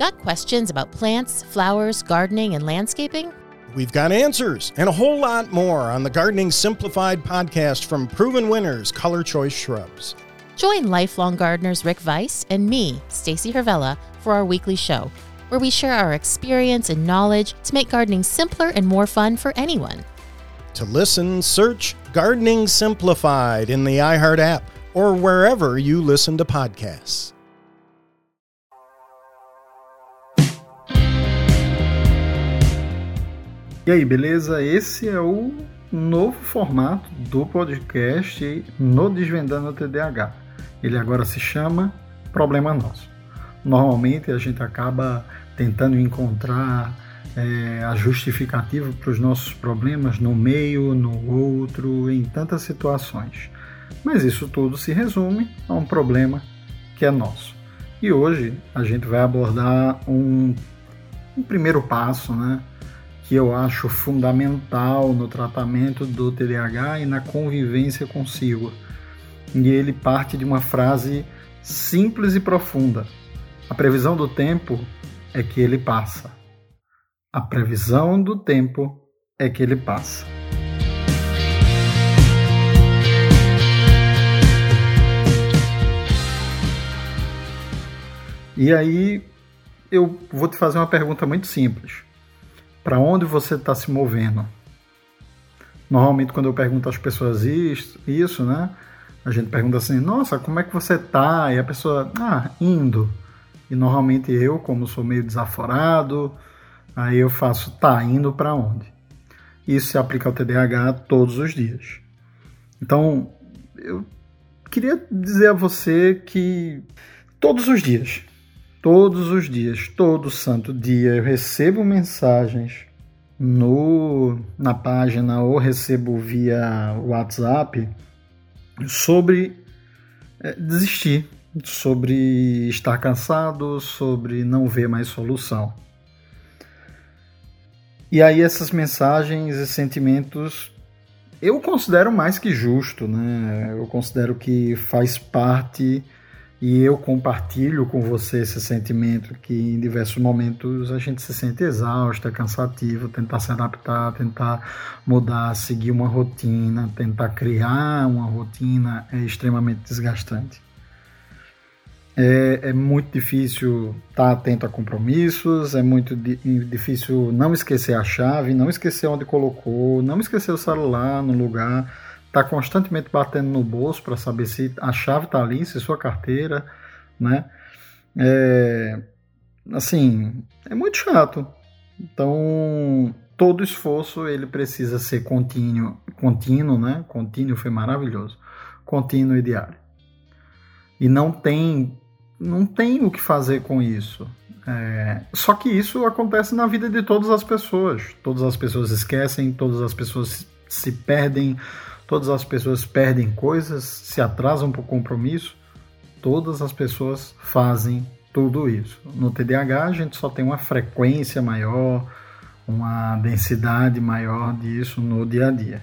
Got questions about plants, flowers, gardening, and landscaping? We've got answers and a whole lot more on the Gardening Simplified podcast from proven winners, Color Choice Shrubs. Join lifelong gardeners Rick Weiss and me, Stacy Hervella, for our weekly show, where we share our experience and knowledge to make gardening simpler and more fun for anyone. To listen, search Gardening Simplified in the iHeart app or wherever you listen to podcasts. E aí, beleza? Esse é o novo formato do podcast no Desvendando o TDAH. Ele agora se chama Problema Nosso. Normalmente a gente acaba tentando encontrar é, a justificativa para os nossos problemas no meio, no outro, em tantas situações. Mas isso tudo se resume a um problema que é nosso. E hoje a gente vai abordar um, um primeiro passo, né? Que eu acho fundamental no tratamento do TDAH e na convivência consigo. E ele parte de uma frase simples e profunda: A previsão do tempo é que ele passa. A previsão do tempo é que ele passa. E aí eu vou te fazer uma pergunta muito simples para onde você está se movendo. Normalmente, quando eu pergunto às pessoas isso, isso, né? A gente pergunta assim: Nossa, como é que você tá? E a pessoa, ah, indo. E normalmente eu, como sou meio desaforado, aí eu faço, tá, indo para onde? Isso se aplica ao TDAH todos os dias. Então, eu queria dizer a você que todos os dias Todos os dias, todo santo dia, eu recebo mensagens no, na página ou recebo via WhatsApp sobre é, desistir, sobre estar cansado, sobre não ver mais solução. E aí essas mensagens e sentimentos eu considero mais que justo, né? Eu considero que faz parte e eu compartilho com você esse sentimento que em diversos momentos a gente se sente exausto, é cansativo, tentar se adaptar, tentar mudar, seguir uma rotina, tentar criar uma rotina é extremamente desgastante. É, é muito difícil estar atento a compromissos, é muito di difícil não esquecer a chave, não esquecer onde colocou, não esquecer o celular no lugar está constantemente batendo no bolso para saber se a chave está ali, se sua carteira, né? É, assim, é muito chato. Então, todo esforço ele precisa ser contínuo, contínuo, né? Contínuo foi maravilhoso, contínuo e diário. E não tem, não tem o que fazer com isso. É, só que isso acontece na vida de todas as pessoas. Todas as pessoas esquecem, todas as pessoas se perdem, Todas as pessoas perdem coisas, se atrasam para o compromisso. Todas as pessoas fazem tudo isso. No TDAH, a gente só tem uma frequência maior, uma densidade maior disso no dia a dia.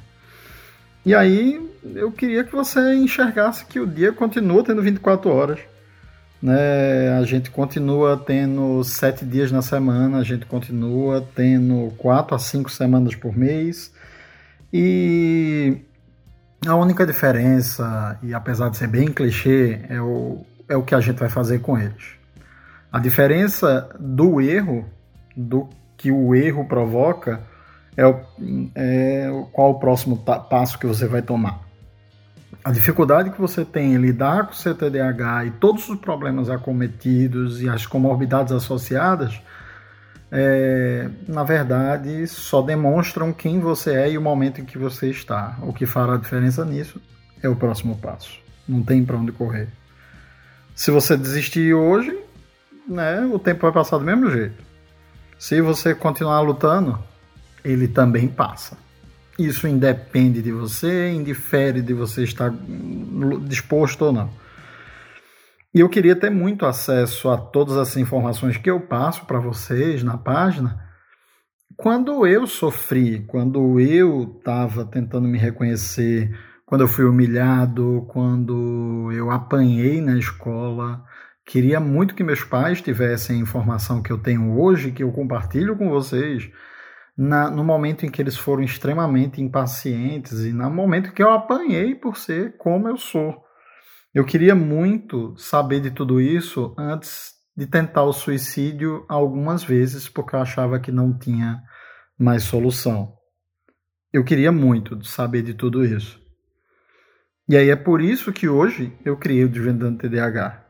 E aí, eu queria que você enxergasse que o dia continua tendo 24 horas. Né? A gente continua tendo sete dias na semana, a gente continua tendo quatro a cinco semanas por mês. E a única diferença, e apesar de ser bem clichê, é o, é o que a gente vai fazer com eles. A diferença do erro, do que o erro provoca, é, o, é qual o próximo passo que você vai tomar. A dificuldade que você tem em lidar com o TDAH e todos os problemas acometidos e as comorbidades associadas é, na verdade, só demonstram quem você é e o momento em que você está. O que fará a diferença nisso é o próximo passo. Não tem para onde correr. Se você desistir hoje, né, o tempo vai passar do mesmo jeito. Se você continuar lutando, ele também passa. Isso independe de você, indifere de você estar disposto ou não. E eu queria ter muito acesso a todas as informações que eu passo para vocês na página. Quando eu sofri, quando eu estava tentando me reconhecer, quando eu fui humilhado, quando eu apanhei na escola, Queria muito que meus pais tivessem a informação que eu tenho hoje, que eu compartilho com vocês, na, no momento em que eles foram extremamente impacientes e no momento que eu apanhei por ser como eu sou. Eu queria muito saber de tudo isso antes de tentar o suicídio algumas vezes, porque eu achava que não tinha mais solução. Eu queria muito saber de tudo isso. E aí é por isso que hoje eu criei o Desvendando TDAH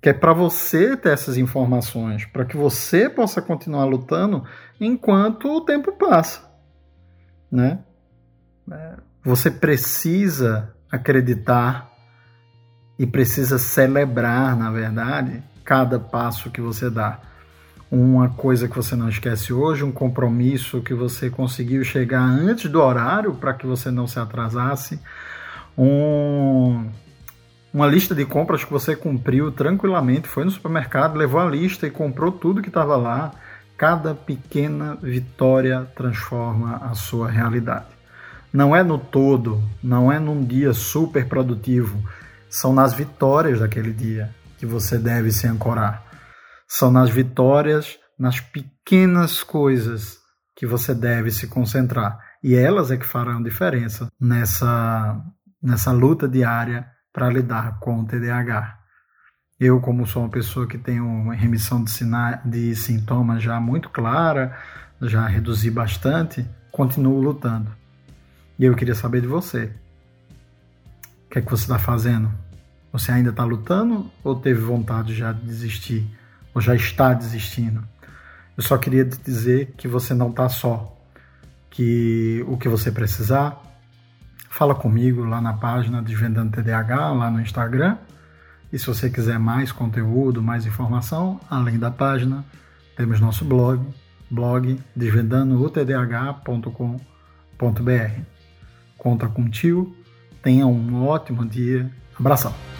que é para você ter essas informações, para que você possa continuar lutando enquanto o tempo passa, né? É, você precisa acreditar e precisa celebrar, na verdade, cada passo que você dá. Uma coisa que você não esquece hoje, um compromisso que você conseguiu chegar antes do horário para que você não se atrasasse, um uma lista de compras que você cumpriu tranquilamente, foi no supermercado, levou a lista e comprou tudo que estava lá. Cada pequena vitória transforma a sua realidade. Não é no todo, não é num dia super produtivo, são nas vitórias daquele dia que você deve se ancorar. São nas vitórias, nas pequenas coisas que você deve se concentrar. E elas é que farão diferença nessa, nessa luta diária para lidar com o TDAH. Eu, como sou uma pessoa que tem uma remissão de, sina de sintomas já muito clara, já reduzi bastante, continuo lutando. E eu queria saber de você. O que é que você está fazendo? Você ainda está lutando ou teve vontade já de desistir? Ou já está desistindo? Eu só queria te dizer que você não está só. Que o que você precisar, fala comigo lá na página Desvendando TDAH, lá no Instagram. E se você quiser mais conteúdo, mais informação, além da página, temos nosso blog, blog desvendandoutdh.com.br. Conta com tio, tenha um ótimo dia. Abração!